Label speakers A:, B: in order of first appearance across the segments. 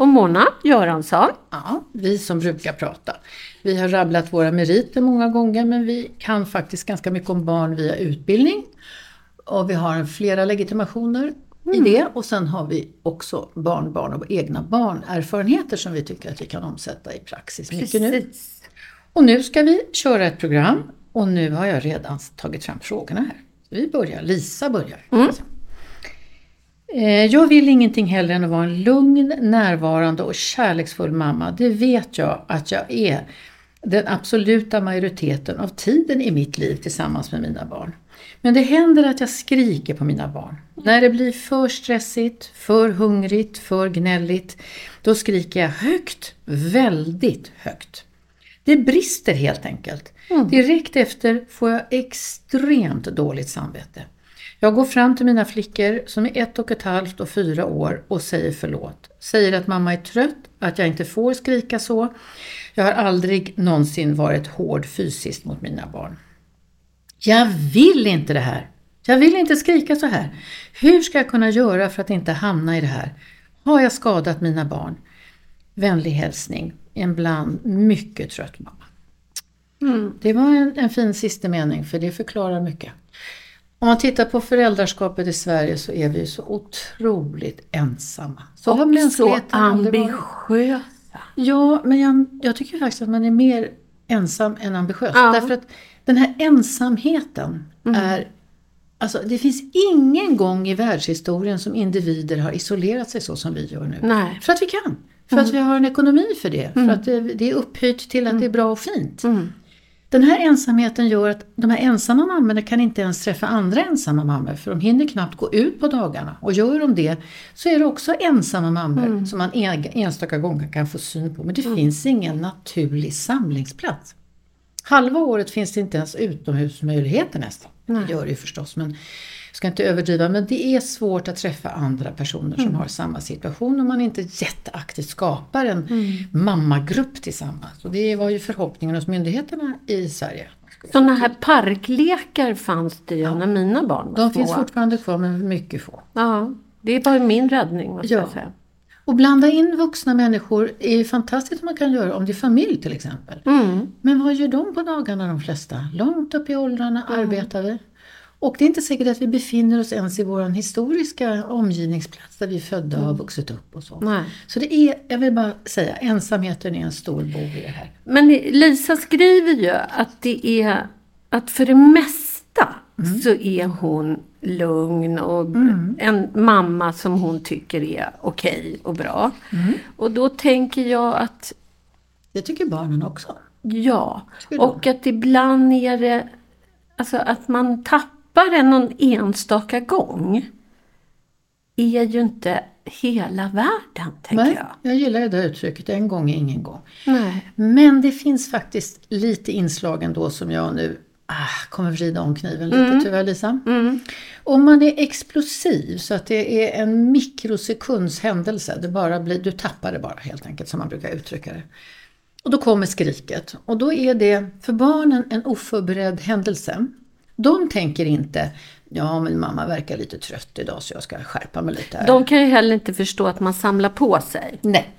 A: Och Mona Göransson.
B: Ja, vi som brukar prata. Vi har rabblat våra meriter många gånger men vi kan faktiskt ganska mycket om barn via utbildning. Och vi har flera legitimationer i det och sen har vi också barnbarn och egna barnerfarenheter som vi tycker att vi kan omsätta i praxis mycket nu.
A: Precis.
B: Och nu ska vi köra ett program och nu har jag redan tagit fram frågorna här. Vi börjar, Lisa börjar. Eh, Jag vill ingenting hellre än att vara en lugn, närvarande och kärleksfull mamma. Det vet jag att jag är den absoluta majoriteten av tiden i mitt liv tillsammans med mina barn. Men det händer att jag skriker på mina barn. När det blir för stressigt, för hungrigt, för gnälligt, då skriker jag högt, väldigt högt. Det brister helt enkelt. Direkt efter får jag extremt dåligt samvete. Jag går fram till mina flickor som är ett och ett halvt och fyra år och säger förlåt. Säger att mamma är trött, att jag inte får skrika så. Jag har aldrig någonsin varit hård fysiskt mot mina barn. Jag vill inte det här. Jag vill inte skrika så här. Hur ska jag kunna göra för att inte hamna i det här? Har jag skadat mina barn? Vänlig hälsning, en bland mycket trött mamma. Det var en, en fin sista mening för det förklarar mycket. Om man tittar på föräldraskapet i Sverige så är vi ju så otroligt ensamma. Så har
A: Och så ambitiösa.
B: Ja, men jag, jag tycker faktiskt att man är mer ensam än ambitiös.
A: Ja.
B: Därför att den här ensamheten är... Alltså det finns ingen gång i världshistorien som individer har isolerat sig så som vi gör nu.
A: Nej.
B: För att vi kan. För att vi har en ekonomi för det. För att det, det är upphöjt till att det är bra och fint. Den här ensamheten gör att de här ensamma mammorna kan inte ens träffa andra ensamma mammor för de hinner knappt gå ut på dagarna. Och gör de det så är det också ensamma mammor som man en, enstaka gånger kan få syn på. Men det finns ingen naturlig samlingsplats. Halva året finns det inte ens utomhusmöjligheter nästan. Det gör det ju förstås men ska inte överdriva. Men det är svårt att träffa andra personer som har samma situation om man inte jätteaktivt skapar en mammagrupp tillsammans. Och det var ju förhoppningen hos myndigheterna i Sverige.
A: Sådana här parklekar fanns det ju när mina barn var
B: De
A: små.
B: finns fortfarande kvar men mycket få.
A: Ja, det var min räddning måste
B: Ja.
A: jag säga.
B: Och blanda in vuxna människor är fantastiskt om man kan göra om det är familj till exempel.
A: Mm.
B: Men vad gör de på dagarna de flesta? Långt upp i åldrarna arbetar vi. Och det är inte säkert att vi befinner oss ens i vår historiska omgivningsplats där vi är födda och har vuxit upp och så.
A: Nej.
B: Så det är, jag vill bara säga, ensamheten är en stor bov i det här.
A: Men Lisa skriver ju att det är att för det mesta
B: Mm.
A: så är hon lugn och en mamma som hon tycker är okej och bra.
B: Mm.
A: Och då tänker jag att
B: Det tycker barnen också.
A: ja, och att ibland är det alltså att man tappar en någon enstaka gång är ju inte hela världen, tänker
B: Nej,
A: jag.
B: jag gillar det uttrycket, en gång är ingen gång.
A: Nej.
B: Men det finns faktiskt lite inslag ändå som jag nu ah, kommer vrida om kniven lite tyvärr Lisa. Om man är explosiv så att det är en mikrosekunds händelse, det bara blir, du tappar det bara helt enkelt som man brukar uttrycka det. Och då kommer skriket och då är det för barnen en oförberedd händelse. De tänker inte, ja men mamma verkar lite trött idag så jag ska skärpa mig lite här.
A: De kan ju heller inte förstå att man samlar på sig.
B: Nej.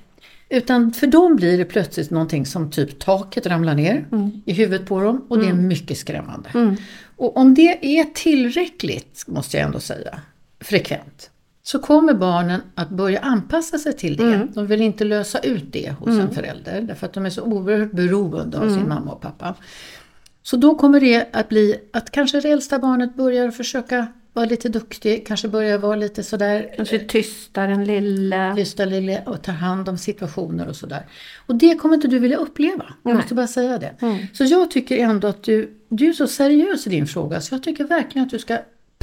B: Utan för dem blir det plötsligt någonting som typ taket ramlar ner i huvudet på dem och det är mycket skrämmande. Och om det är tillräckligt, måste jag ändå säga, frekvent, så kommer barnen att börja anpassa sig till det. De vill inte lösa ut det hos en förälder därför att de är så oerhört beroende av sin mamma och pappa. Så då kommer det att bli att kanske det äldsta barnet börjar försöka vara lite duktig, kanske börjar vara lite sådär
A: Kanske tystar den lilla.
B: tysta lille och tar hand om situationer och sådär. Och det kommer inte du vilja uppleva. Jag måste bara säga det. Så jag tycker ändå att du, du är så seriös i din fråga så jag tycker verkligen att du ska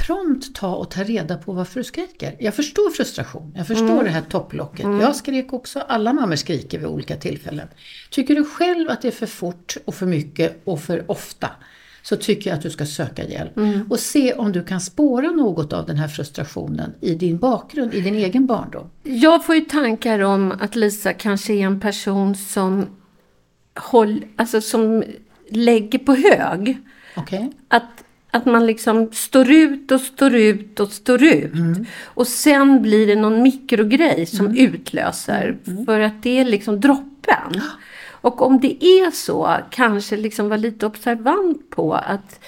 B: prompt ta och ta reda på varför du skriker. Jag förstår frustration, jag förstår det här topplocket. Jag skrek också, alla mammor skriker vid olika tillfällen. Tycker du själv att det är för fort och för mycket och för ofta så tycker jag att du ska söka hjälp. Och se om du kan spåra något av den här frustrationen i din bakgrund, i din egen barndom.
A: Jag får ju tankar om att Lisa kanske är en person som, håll, alltså som lägger på hög.
B: Okej?
A: Att, att man liksom står ut och står ut och står ut. Och sen blir det någon mikrogrej som utlöser. För att det är liksom droppen. Och om det är så, kanske liksom vara lite observant på att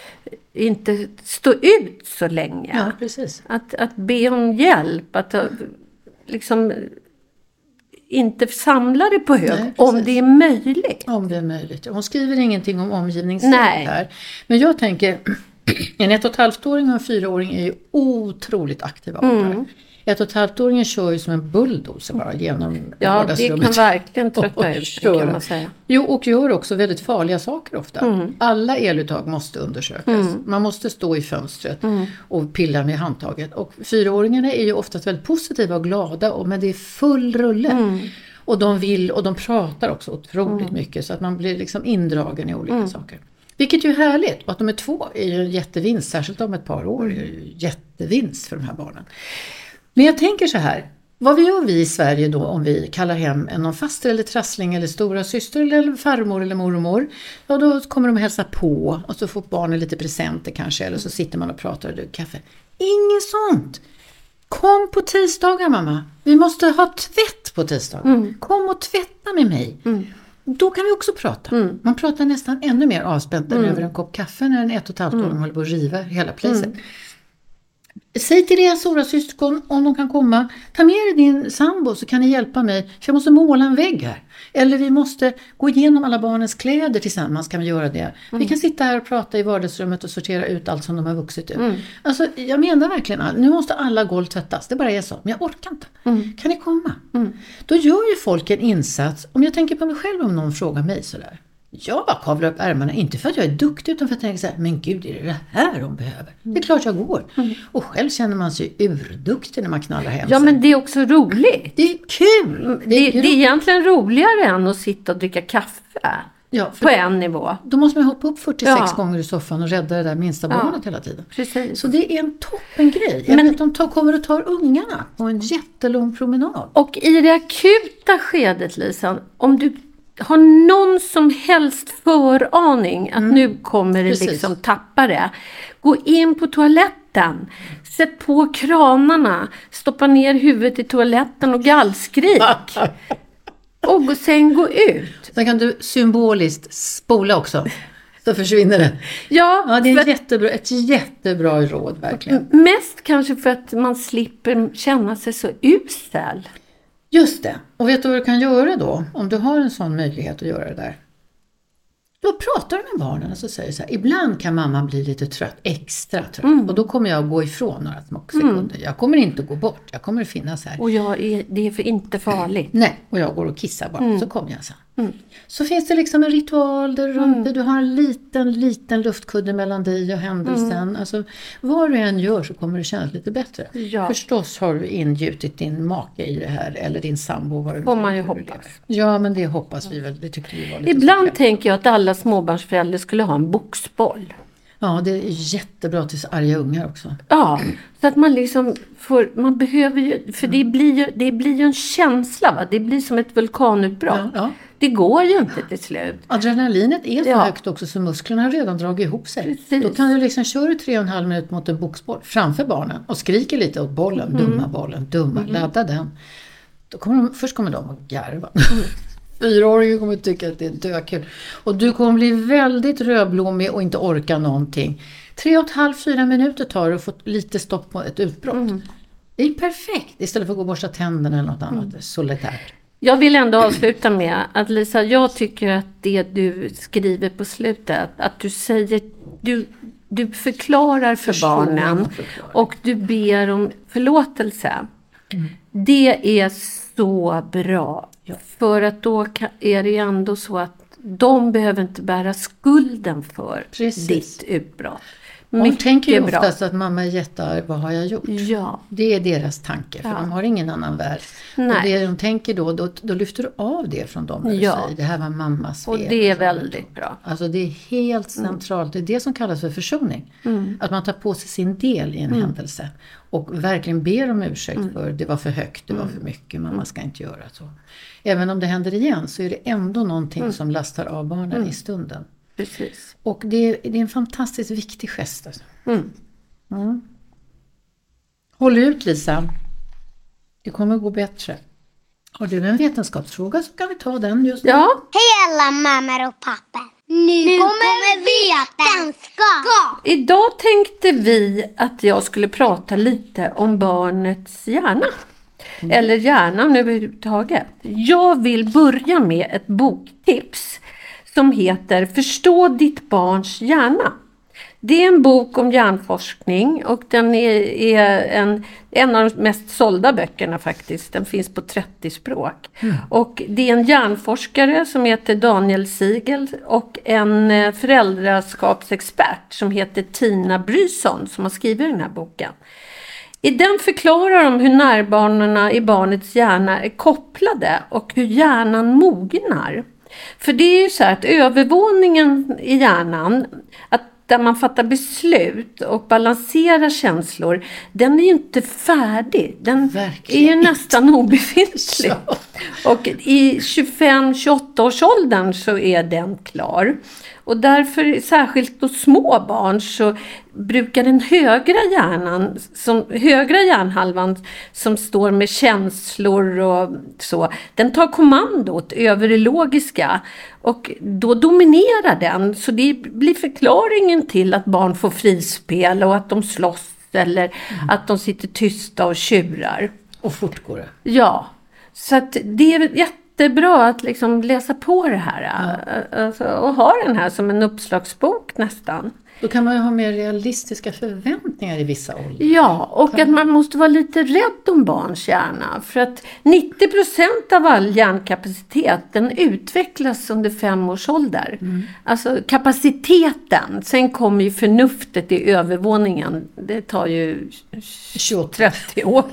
A: inte stå ut så länge.
B: Ja, precis.
A: Att, att be om hjälp, att eh, liksom inte samla det på hög
B: Nej,
A: om det är möjligt.
B: Om det är möjligt. Hon skriver ingenting om omgivningsstöd
A: Nej.
B: här. Men jag tänker, en ett och ett halvt-åring och en fyraåring är ju otroligt aktiva
A: Mm.
B: åldrar. Ett och ett halvt-åringen kör ju som en bulldozer bara genom
A: Ja, det
B: vardagsrummet.
A: kan verkligen trötta
B: Och
A: ut, det kan man säga.
B: Jo, och gör också väldigt farliga saker ofta.
A: Mm.
B: Alla eluttag måste undersökas. Man måste stå i fönstret
A: Mm.
B: och pilla med handtaget. Och fyraåringarna är ju oftast väldigt positiva och glada, och, men det är full rulle.
A: Mm.
B: Och de vill och de pratar också otroligt mycket så att man blir liksom indragen i olika
A: Mm.
B: saker. Vilket ju är härligt. Och att de är två är ju en jättevinst, särskilt om ett par år är ju jättevinst för de här barnen. Men jag tänker så här. Vad vi gör vi i Sverige då om vi kallar hem någon faster eller trassling eller stora syster eller farmor eller mormor. Ja då kommer de hälsa på och så får barnen lite presenter kanske eller så sitter man och pratar och dricker kaffe. Inget sånt! Kom på tisdagar mamma. Vi måste ha tvätt på tisdagar. Kom och tvätta med mig. Då kan vi också prata. Man pratar nästan ännu mer avspänt än över en kopp kaffe när en ett och ett halvt åring håller på att riva hela placet. Säg till era stora syskon om de kan komma. Ta med dig din sambo så kan ni hjälpa mig för jag måste måla en vägg här. Eller vi måste gå igenom alla barnens kläder tillsammans kan vi göra det. Vi kan sitta här och prata i vardagsrummet och sortera ut allt som de har vuxit ur. Alltså jag menar verkligen, all- nu måste alla golv tvättas. Det bara är så. Men jag orkar inte. Kan ni komma? Då gör ju folk en insats. Om jag tänker på mig själv om någon frågar mig sådär. Jag bara kavlar upp ärmarna, inte för att jag är duktig utan för att jag tänker så här, men gud är det det här hon behöver? Det är klart jag går. Och själv känner man sig urduktig när man knallar hem
A: Ja,
B: sen.
A: men det är också roligt.
B: Det är kul!
A: Det,
B: är
A: det är egentligen roligare än att sitta och dricka kaffe.
B: ja,
A: På en nivå.
B: Då måste man hoppa upp 46
A: Ja.
B: gånger i soffan och rädda det där minsta barnet hela tiden.
A: Precis.
B: Så det är en toppengrej.
A: Men-
B: Men... att de tar, kommer och tar ungarna på en jättelång promenad.
A: Och i det akuta skedet Lisa, om du har någon som helst föraning att nu kommer det
B: Mm. Precis.
A: liksom tappa det. Gå in på toaletten, sätt på kranarna, stoppa ner huvudet i toaletten och gallskrik. och sen gå ut.
B: Sen kan du symboliskt spola också. Så försvinner det.
A: Ja,
B: Ja, det är ett jättebra, ett jättebra råd verkligen.
A: mest kanske för att man slipper känna sig så usel.
B: Just det. Och vet du vad du kan göra då? Om du har en sån möjlighet att göra det där. Då pratar du med barnen och så säger så här, ibland kan mamma bli lite trött, extra trött.
A: Mm.
B: Och då kommer jag att gå ifrån några sekunder. Jag kommer inte gå bort, jag kommer att finnas här.
A: Och jag är, det är för inte farligt.
B: Nej, och jag går och kissar bara,
A: Mm.
B: så kommer jag sen. Så finns det liksom en ritual där
A: Mm.
B: du har en liten, liten luftkudde mellan dig och händelsen. Alltså, vad du än gör så kommer det kännas lite bättre.
A: Ja.
B: Förstås har du ingjutit din make i det här, eller din sambo. Vad
A: Får man ju hoppas.
B: Ja, men det hoppas vi väl. Det tycker vi var lite
A: Ibland
B: så.
A: tänker jag att alla småbarnsföräldrar skulle ha en boxboll.
B: Ja, det är jättebra till arga ungar också.
A: Ja, så att man liksom får, man behöver ju, för det blir ju, det blir ju en känsla va, det blir som ett vulkanutbrott.
B: Ja, ja.
A: Det går ju inte till slut.
B: Adrenalinet är så
A: Ja.
B: högt också så musklerna har redan dragit ihop sig.
A: Precis.
B: Då kan du liksom köra tre och en halv minut mot en boxboll framför barnen och skriker lite åt bollen. Dumma
A: Mm.
B: bollen, dumma, ladda den. Då kommer de, först kommer de att garva.
A: Mm.
B: Fyraåringen kommer att tycka att det är dökul. Och du kommer bli väldigt rödblommig och inte orka någonting. Tre och ett halvt, fyra minuter tar det att få lite stopp på ett utbrott.
A: Mm.
B: Det är perfekt istället för att gå och borsta tänderna eller något annat solitärt.
A: Jag vill ändå avsluta med att Lisa, jag tycker att det du skriver på slutet, att du säger, du, du förklarar för
B: Förstår
A: barnen
B: och
A: du ber om förlåtelse. Det är så bra. För att då är det ändå så att de behöver inte bära skulden för
B: Precis.
A: ditt utbrott.
B: Hon
A: Mycket
B: tänker ju
A: bra.
B: oftast att mamma är jättearg, vad har jag gjort?
A: Ja.
B: Det är deras tanke, för
A: Ja.
B: de har ingen annan värld.
A: Nej.
B: Och det de tänker då, då, då lyfter du av det från dem. När
A: Ja.
B: säger, det här var mammas
A: Och
B: fel.
A: det är väldigt bra.
B: Alltså det är helt centralt. Det är det som kallas för försoning.
A: Mm.
B: Att man tar på sig sin del i en händelse. Och verkligen ber om ursäkt
A: Mm.
B: för det var för högt, det var för mycket, mamma ska inte göra så. Även om det händer igen så är det ändå någonting
A: Mm.
B: som lastar av barnen i stunden.
A: Precis.
B: Och det är, det är en fantastiskt viktig gest. Alltså.
A: Mm.
B: Mm. Håll ut Lisa. Det kommer gå bättre. Har du en vetenskapsfråga så kan vi ta den just nu.
A: Ja,
C: Hej alla mammor och pappor! Nu, kommer vetenskap!
A: Idag tänkte vi att jag skulle prata lite om barnets hjärna. Eller hjärnan överhuvudtaget. Jag vill börja med ett boktips som heter Förstå ditt barns hjärna. Det är en bok om hjärnforskning och den är, är en, en av de mest sålda böckerna faktiskt. Den finns på 30 språk. Och det är en hjärnforskare som heter Daniel Siegel och en eh, föräldraskapsexpert som heter Tina Bryson som har skrivit den här boken. I den förklarar de hur nervbanorna i barnets hjärna är kopplade och hur hjärnan mognar. För det är ju så här att övervåningen i hjärnan, att där man fattar beslut och balanserar känslor, den är ju inte färdig. Den
B: Verkligen
A: är ju nästan obefintlig.
B: Ja.
A: Och i 25-28 års åldern så är den klar. Och därför, särskilt hos små barn, så brukar den högra hjärnan, som, högra hjärnhalvan som står med känslor och så, den tar kommandot över det logiska. Och då dominerar den, så det blir förklaringen till att barn får frispel och att de slåss eller att de sitter tysta och tjurar.
B: Och fort går det.
A: Ja, så att det är jättebra att liksom läsa på det här äh, alltså, och ha den här som en uppslagsbok nästan.
B: Då kan man ju ha mer realistiska förväntningar i vissa åldrar.
A: Ja, och att man måste vara lite rädd om barns hjärna. För att 90% av all hjärnkapacitet den utvecklas under fem års ålder. Alltså kapaciteten, sen kommer ju förnuftet i övervåningen. Det tar ju
B: 28.
A: 30 år.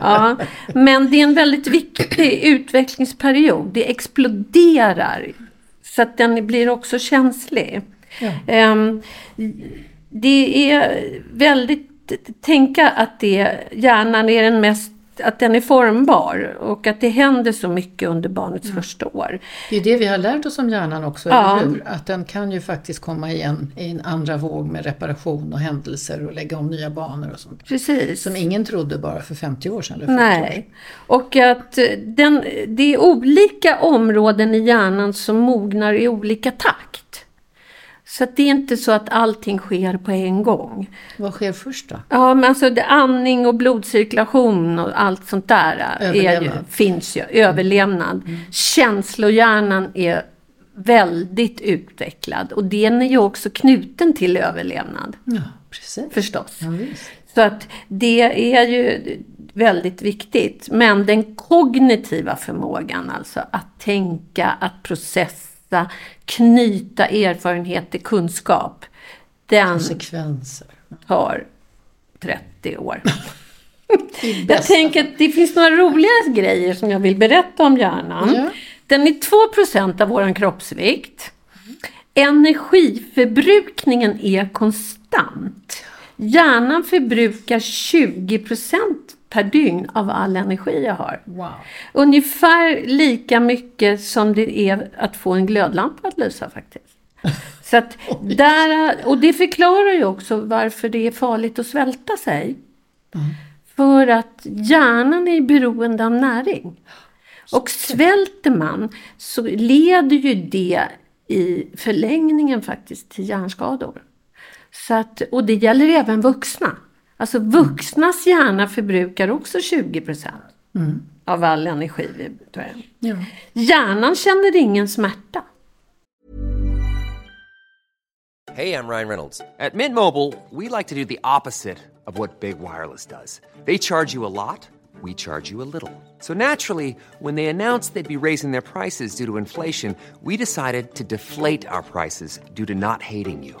A: Ja. Men det är en väldigt viktig utvecklingsperiod. Det exploderar. Så att den blir också känslig.
B: Ja.
A: Ehm, det är väldigt, tänka att det, hjärnan är den mest, att den är formbar och att det händer så mycket under barnets första år.
B: Det är det vi har lärt oss om hjärnan också,
A: Ja.
B: eller hur? Att den kan ju faktiskt komma igen i en andra våg med reparation och händelser och lägga om nya banor och sånt.
A: Precis.
B: Som ingen trodde bara för 50 år sedan. Eller 40 år sedan.
A: Nej. Och att den, det är olika områden i hjärnan som mognar i olika takt. Så att det är inte så att allting sker på en gång.
B: Vad sker först då?
A: Ja, men alltså det, andning och blodcirkulation och allt sånt där är ju, finns ju. Överlevnad. Känslohjärnan är väldigt utvecklad och den är ju också knuten till överlevnad
B: Ja, precis.
A: förstås.
B: Ja.
A: Så att det är ju väldigt viktigt. Men den kognitiva förmågan, alltså att tänka, att processa, knyta erfarenhet till kunskap, den
B: Konsekvenser.
A: tar 30 år. Jag tänker att det finns några roliga grejer som jag vill berätta om hjärnan.
B: Ja.
A: Den är 2% av vår kroppsvikt. energiförbrukningen är konstant. Hjärnan förbrukar 20% per dygn av all energi jag har.
B: Wow.
A: Ungefär lika mycket som det är att få en glödlampa att lysa faktiskt. Så att där, och det förklarar ju också varför det är farligt att svälta sig. För att hjärnan är beroende av näring. Och svälter man så leder ju det i förlängningen faktiskt till hjärnskador. Så att, och det gäller även vuxna. Alltså vuxnas hjärna förbrukar också 20 procent av all energi vi.
B: Ja.
A: Hjärnan känner ingen smärta.
D: Hey, I'm Ryan Reynolds. At Mint Mobile, we like to do the opposite of what Big Wireless does. They charge you a lot, we charge you a little. So naturally, when they announced they'd be raising their prices due to inflation, we decided to deflate our prices due to not hating you.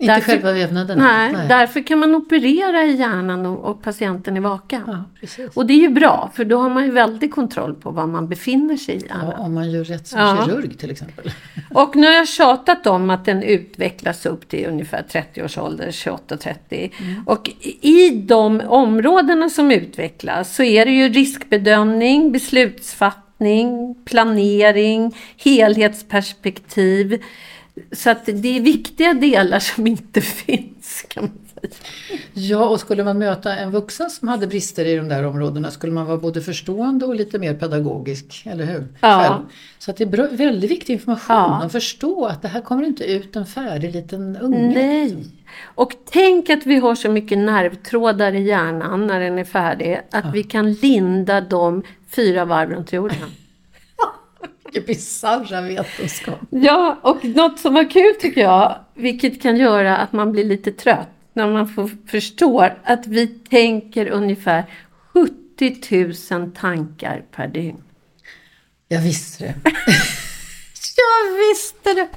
B: Inte
A: Därför-
B: själva vävnaden?
A: Nej, därför kan man operera i hjärnan och, och patienten är vaken.
B: Ja.
A: Och det är ju bra, för då har man ju väldig kontroll på var man befinner sig i hjärnan.
B: Ja, om man gör rätt som
A: Ja.
B: kirurg till exempel.
A: Och nu har jag tjatat om att den utvecklas upp till ungefär 30 års ålder, 28-30. Och i de områdena som utvecklas så är det ju riskbedömning, beslutsfattning, planering, helhetsperspektiv. Så att det är viktiga delar som inte finns kan man säga.
B: Ja, och skulle man möta en vuxen som hade brister i de där områdena skulle man vara både förstående och lite mer pedagogisk, eller hur?
A: Ja.
B: Själv. Så att det är bra, väldigt viktig information
A: Ja.
B: att förstå att det här kommer inte ut en färdig liten unge.
A: Nej. Och tänk att vi har så mycket nervtrådar i hjärnan när den är färdig att vi kan linda dem fyra varv runt jorden.
B: Vilken bisarra vetenskap.
A: Ja, och något som var kul tycker jag, vilket kan göra att man blir lite trött när man får, förstår att vi tänker ungefär 70 000 tankar per dygn.
B: Jag visste det.
A: Jag visste det!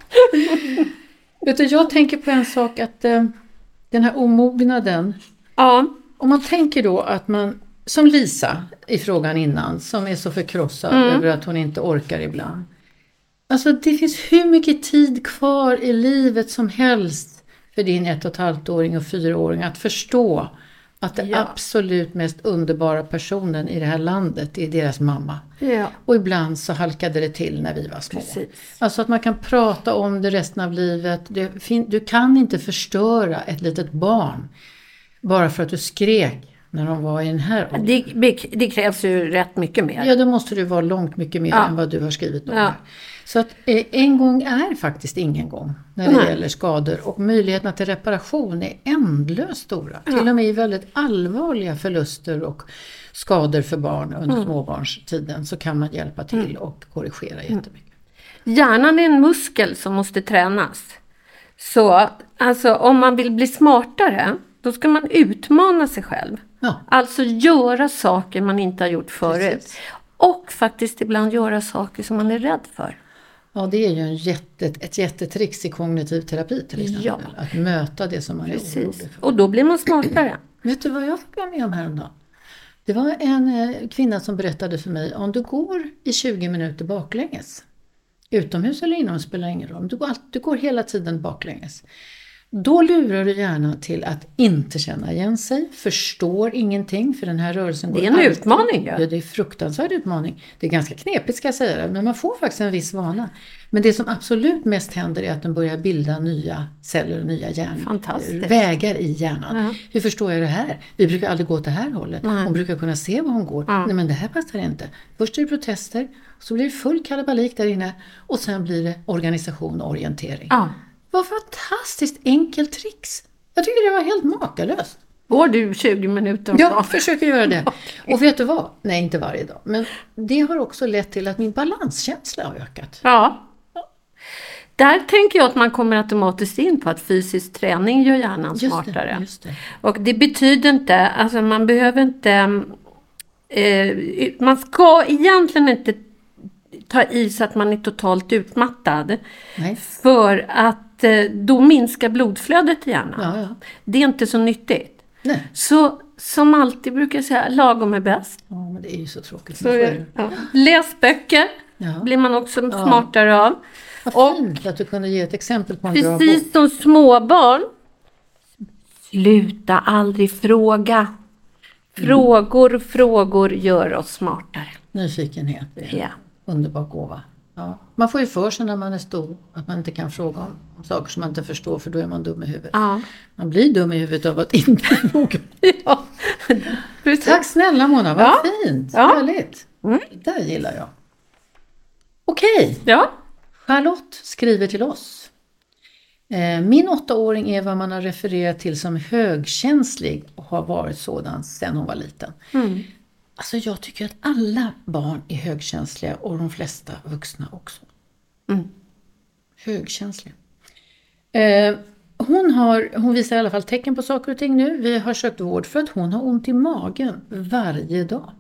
B: Vet du, jag tänker på en sak att eh, den här omognaden,
A: Ja,
B: om man tänker då att man, som Lisa i frågan innan, som är så förkrossad
A: Mm.
B: över att hon inte orkar ibland. Alltså det finns hur mycket tid kvar i livet som helst för din ett och ett halvt-åring och fyraåring att förstå att den
A: Ja.
B: absolut mest underbara personen i det här landet är deras mamma.
A: ja.
B: Och ibland så halkade det till när vi var små.
A: Precis.
B: Alltså att man kan prata om det resten av livet. Fin- du kan inte förstöra ett litet barn bara för att du skrek när de var i den här åldern.
A: Det, det krävs ju rätt mycket mer.
B: Ja, då måste du vara långt mycket mer
A: Ja.
B: än vad du har skrivit om
A: Ja.
B: Så att eh, en gång är faktiskt ingen gång när det
A: Nej.
B: gäller skador och möjligheterna till reparation är ändlöst stora. Till och med i väldigt allvarliga förluster och skador för barn under
A: Mm.
B: småbarnstiden så kan man hjälpa till och korrigera jättemycket.
A: Hjärnan är en muskel som måste tränas. Så alltså, om man vill bli smartare, då ska man utmana sig själv.
B: Ja.
A: Alltså göra saker man inte har gjort förut.
B: Precis.
A: Och faktiskt ibland göra saker som man är rädd för.
B: Ja, det är ju en jätte, ett jättetrix i kognitiv terapi till exempel.
A: Ja.
B: Att möta det som man är
A: Precis.
B: orolig för.
A: Och då blir man smartare.
B: Vet du vad jag fick vara med om häromdagen? Det var en eh, kvinna som berättade för mig, om du går i 20 minuter baklänges, utomhus eller inomhus spelar ingen roll, du går, du går hela tiden baklänges, Då lurar du hjärnan till att inte känna igen sig, förstår ingenting för den här rörelsen
A: Det är
B: går
A: en
B: alltid-
A: utmaning, ja.
B: Ja, det är en fruktansvärd utmaning. Det är ganska knepigt ska jag säga det, men man får faktiskt en viss vana. Men det som absolut mest händer är att den börjar bilda nya celler och nya hjärn,
A: Fantastiskt.
B: vägar i hjärnan.
A: Ja.
B: Hur förstår jag det här? Vi brukar aldrig gå åt det här hållet. Hon brukar kunna se var hon går.
A: Ja.
B: Nej men det här passar inte. Först är det protester, så blir det full kalabalik där inne och sen blir det organisation och orientering. Vad fantastiskt enkelt tricks! Jag tycker det var helt makalöst.
A: Går du 20 minuter om
B: Jag
A: dagen?
B: försöker göra det. Och vet du vad? Nej, inte varje dag. Men det har också lett till att min balanskänsla har ökat.
A: Ja. Där tänker jag att man kommer automatiskt in på att fysisk träning gör hjärnan
B: Just
A: smartare.
B: det, just det.
A: Och det betyder inte, alltså man behöver inte, eh, man ska egentligen inte ta i så att man är totalt utmattad.
B: Nej.
A: För att eh, då minskar blodflödet i hjärnan.
B: Ja, ja.
A: Det är inte så nyttigt.
B: Nej.
A: Så som alltid brukar jag säga, lagom är bäst.
B: Ja, men det är ju så tråkigt.
A: Så, ja. Läs böcker, blir man också smartare av.
B: Vad fint att du kunde ge ett exempel på en bra bok.
A: Precis som småbarn. Sluta aldrig fråga. Frågor, frågor gör oss smartare.
B: Nyfikenhet
A: Ja.
B: Underbar gåva. Ja. Man får ju för sig när man är stor att man inte kan fråga om, om saker som man inte förstår för då är man dum i huvudet.
A: Ja.
B: Man blir dum i huvudet av att inte fråga.
A: ja.
B: Tack snälla Mona, vad
A: Ja.
B: fint!
A: Ja.
B: Härligt! Det där gillar jag. Okej,
A: Ja.
B: Charlotte skriver till oss. Eh, Min åttaåring är vad man har refererat till som högkänslig och har varit sådan sedan hon var liten. Alltså jag tycker att alla barn är högkänsliga och de flesta vuxna också. Högkänsliga. Eh, hon, har, hon visar i alla fall tecken på saker och ting nu. Vi har sökt vård för att hon har ont i magen varje dag.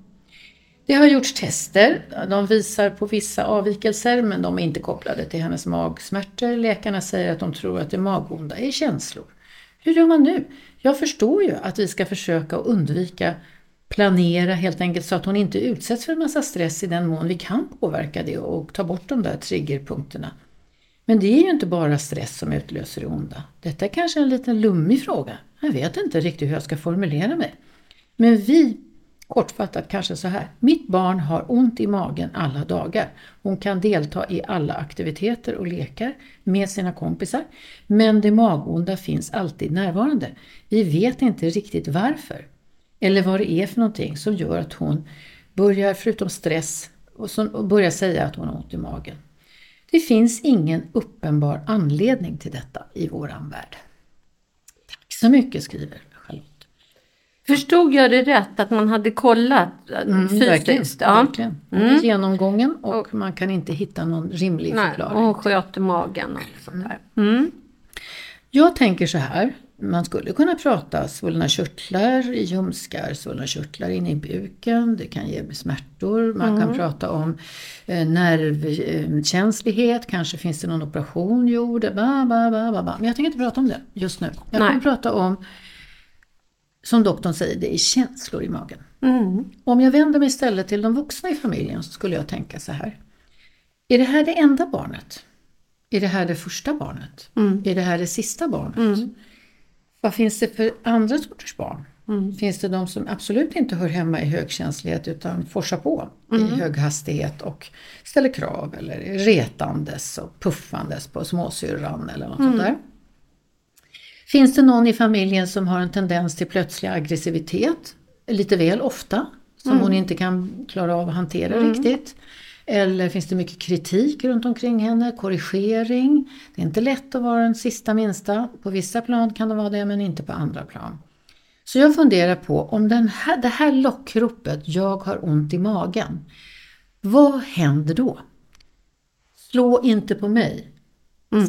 B: Det har gjorts tester. De visar på vissa avvikelser men de är inte kopplade till hennes magsmärtor. Läkarna säger att de tror att det magonda är känslor. Hur gör man nu? Jag förstår ju att vi ska försöka undvika planera helt enkelt så att hon inte utsätts för en massa stress i den mån vi kan påverka det och ta bort de där triggerpunkterna. Men det är ju inte bara stress som utlöser det onda. Detta är kanske en liten lummig fråga. Jag vet inte riktigt hur jag ska formulera mig. Men vi, kortfattat kanske så här. Mitt barn har ont i magen alla dagar. Hon kan delta i alla aktiviteter och lekar med sina kompisar. Men det magonda finns alltid närvarande. Vi vet inte riktigt varför. Eller vad det är för någonting som gör att hon börjar, förutom stress, och som, och börjar säga att hon har ont i magen. Det finns ingen uppenbar anledning till detta i våran värld. Tack så mycket skriver Charlotte.
A: Förstod jag det rätt att man hade kollat mm, fysiskt? Ja.
B: verkligen. Genomgången och man kan inte hitta någon rimlig
A: Nej, och
B: förklaring.
A: hon sköter magen och sånt där. Mm.
B: Jag tänker så här. Man skulle kunna prata svullna körtlar i ljumskar, svullna körtlar inne i buken. Det kan ge smärtor. Man
A: Mm.
B: kan prata om eh, nervkänslighet. Kanske finns det någon operation gjord. Ba, ba, ba, ba, ba. Men jag tänker inte prata om det just nu. Jag
A: Nej.
B: kommer prata om, som doktorn säger, det är känslor i magen.
A: Mm.
B: Om jag vänder mig istället till de vuxna i familjen så skulle jag tänka så här. Är det här det enda barnet? Är det här det första barnet? Är det här det sista barnet? Vad finns det för andra sorters barn? Finns det de som absolut inte hör hemma i högkänslighet utan forsar på i hög hastighet och ställer krav eller är retandes och puffandes på småsyrran eller något sånt där? Finns det någon i familjen som har en tendens till plötslig aggressivitet lite väl ofta som hon inte kan klara av att hantera riktigt? Eller finns det mycket kritik runt omkring henne, korrigering? Det är inte lätt att vara den sista minsta. På vissa plan kan det vara det men inte på andra plan. Så jag funderar på om den här, det här lockropet, jag har ont i magen, vad händer då? Slå inte på mig.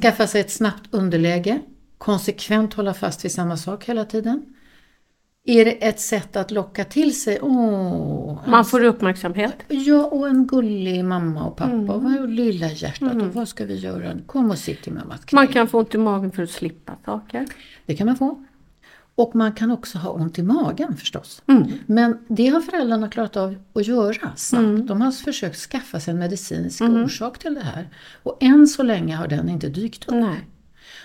B: Skaffa sig ett snabbt underläge, konsekvent hålla fast vid samma sak hela tiden. Är det ett sätt att locka till sig, åh,
A: Man får uppmärksamhet.
B: Ja, och en gullig mamma och pappa. Och vad lilla hjärtat. Och vad ska vi göra? Kom och sitt i mammas knä.
A: Man kan få ont i magen för att slippa saker.
B: Det kan man få. Och man kan också ha ont i magen förstås. Men det har föräldrarna klarat av att göra snabbt. De har försökt skaffa sig en medicinsk orsak till det här. Och än så länge har den inte dykt upp.
A: Nej.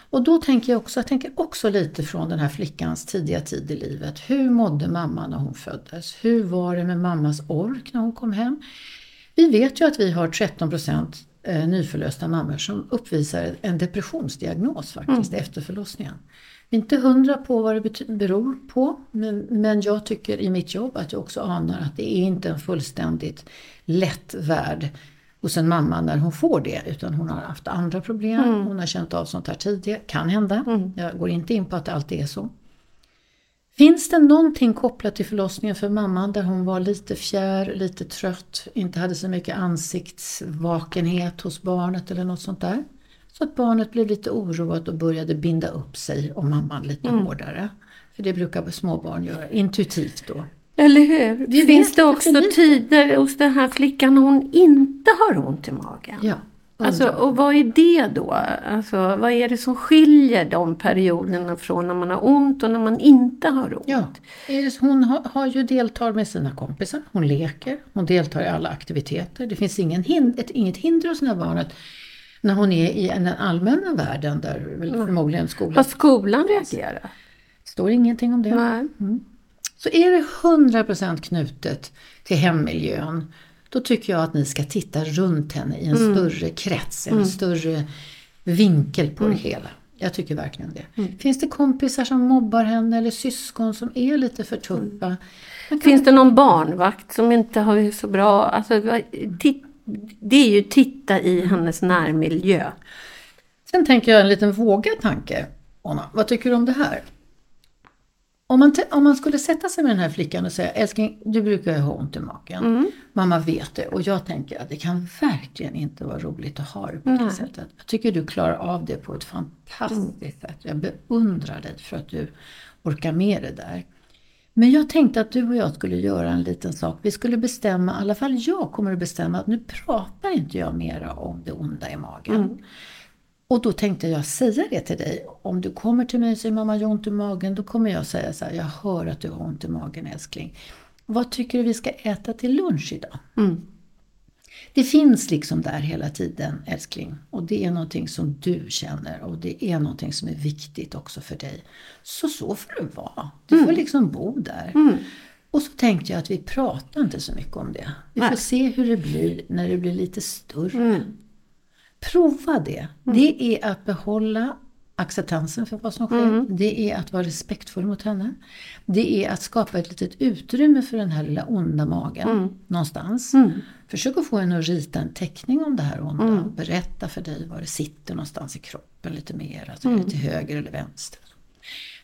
B: Och då tänker jag också, jag tänker också lite från den här flickans tidiga tid i livet. Hur mådde mamma när hon föddes? Hur var det med mammas ork när hon kom hem? Vi vet ju att vi har 13 procent eh, nyförlösta mammor som uppvisar en depressionsdiagnos faktiskt efter förlossningen. Vi är inte hundra på vad det beror på, men, men jag tycker i mitt jobb att jag också anar att det är inte en fullständigt lätt värld hos en mamma när hon får det, utan hon har haft andra problem, hon har känt av sånt här tidigare, kan hända. Jag går inte in på att det alltid är så. Finns det någonting kopplat till förlossningen för mamman där hon var lite fjär, lite trött, inte hade så mycket ansiktsvakenhet hos barnet eller något sånt där? Så att barnet blev lite oroat och började binda upp sig om mamman lite hårdare. För det brukar småbarn göra, intuitivt då.
A: Eller hur?
B: Vi
A: Finns det också tider hos den här flickan när hon inte har ont i magen?
B: Ja,
A: Alltså, och vad är det då? Alltså, vad är det som skiljer de perioderna från när man har ont och när man inte har ont?
B: Ja, hon har, har ju deltar med sina kompisar, hon leker, hon deltar i alla aktiviteter. Det finns ingen hind, ett, inget hinder hos det här barnet när hon är i den allmänna världen där väl förmodligen skolan...
A: Har skolan reagerat?
B: Det står ingenting om det.
A: Nej.
B: Så är det 100% knutet till hemmiljön, då tycker jag att ni ska titta runt henne i en större krets, en större vinkel på det hela. Jag tycker verkligen det. Finns det kompisar som mobbar henne eller syskon som är lite för tuffa? Man kan-
A: Finns det någon barnvakt som inte har det så bra? Alltså, det är ju titta i hennes närmiljö.
B: Sen tänker jag en liten vågad tanke. Anna, vad tycker du om det här? Om man, om man skulle sätta sig med den här flickan och säga älskling, du brukar ju ha ont i magen. Mamma vet det och jag tänker att det kan verkligen inte vara roligt att ha det på det sättet. Jag tycker du klarar av det på ett fantastiskt sätt. Jag beundrar dig för att du orkar med det där. Men jag tänkte att du och jag skulle göra en liten sak. Vi skulle bestämma, i alla fall jag kommer att bestämma att nu pratar inte jag mera om det onda i magen. Och då tänkte jag säga det till dig. Om du kommer till mig och säger mamma jag har ont i magen. Då kommer jag säga så här, jag hör att du har ont i magen älskling. Vad tycker du vi ska äta till lunch idag? Det finns liksom där hela tiden älskling. Och det är någonting som du känner och det är någonting som är viktigt också för dig. Så så får det vara. Du får liksom bo där. Och så tänkte jag att vi pratar inte så mycket om det. Vi får se hur det blir när det blir lite större. Prova det. Det är att behålla acceptansen för vad som sker. Det är att vara respektfull mot henne. Det är att skapa ett litet utrymme för den här lilla onda magen någonstans. Försök att få henne att rita en teckning om det här onda. Berätta för dig var det sitter någonstans i kroppen lite mer. Alltså det till höger eller vänster.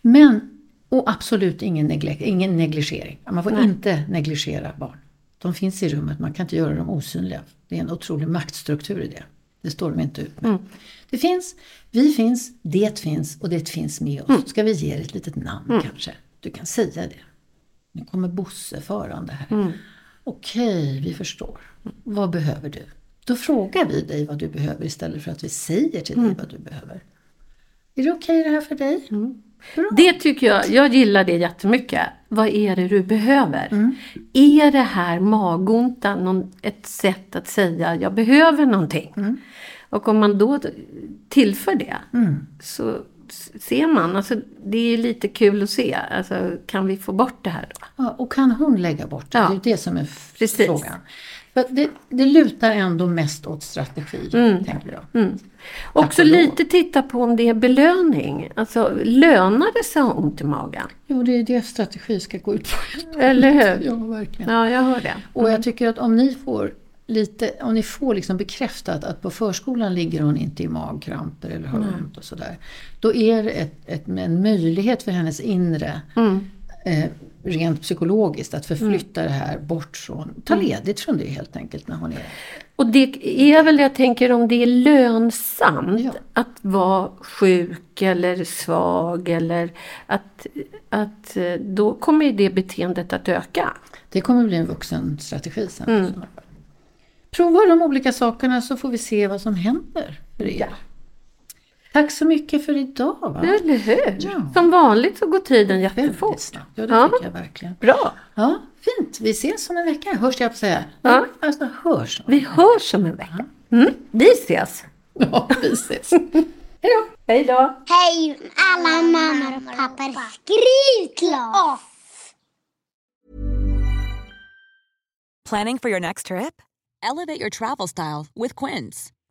B: Men, och absolut ingen, negle- ingen negligering. Man får inte negligera barn. De finns i rummet, man kan inte göra dem osynliga. Det är en otrolig maktstruktur i det. Det står de inte ut med. Det finns, vi finns, det finns och det finns med oss. Ska vi ge det ett litet namn kanske? Du kan säga det. Nu kommer Bosse farande här. Okej, vi förstår. Vad behöver du? Då frågar vi dig vad du behöver istället för att vi säger till dig vad du behöver. Är det okej det här för dig? Bra.
A: Det tycker jag, jag gillar det jättemycket. Vad är det du behöver?
B: Mm.
A: Är det här magonta någon, ett sätt att säga jag behöver någonting?
B: Mm.
A: Och om man då tillför det så s- ser man, alltså det är lite kul att se. Alltså, kan vi få bort det här då?
B: Ja, och kan hon lägga bort det?
A: Ja.
B: Det är det som är
A: Precis.
B: frågan. Det, det lutar ändå mest åt strategi, tänker jag.
A: Också
B: och lov.
A: lite titta på om det är belöning. Alltså lönar det sig att ha ont i magen?
B: Jo, det är det strategi ska gå ut på.
A: Eller hur?
B: Ja, verkligen.
A: Ja, jag hör det.
B: Och jag tycker att om ni får lite, om ni får liksom bekräftat att på förskolan ligger hon inte i magkramper eller har ont och sådär. Då är det ett, ett, en möjlighet för hennes inre, eh, rent psykologiskt, att förflytta det här bort från, ta ledigt från det helt enkelt när hon är
A: Och det är väl, jag tänker om det är lönsamt
B: Ja.
A: att vara sjuk eller svag eller att, att eh, då kommer det beteendet att öka.
B: Det kommer bli en vuxen strategi sen. fall. Prova de olika sakerna så får vi se vad som händer för er. Tack så mycket för idag. Va?
A: Eller hur?
B: Ja.
A: Som vanligt så går tiden jättefort.
B: Ja, det
A: Ja.
B: tycker jag verkligen.
A: Bra.
B: Ja, fint. Vi ses om en vecka. Hörs jag på säga.
A: Ja.
B: Alltså hörs.
A: Vi hörs om en vecka. Mm. Vi ses.
B: Ja, vi ses. Hej då!
A: Hej då!
C: Hej alla mammor och pappor. Skriv till oss!
E: Planning for your next trip? Elevate your travel style with Quince.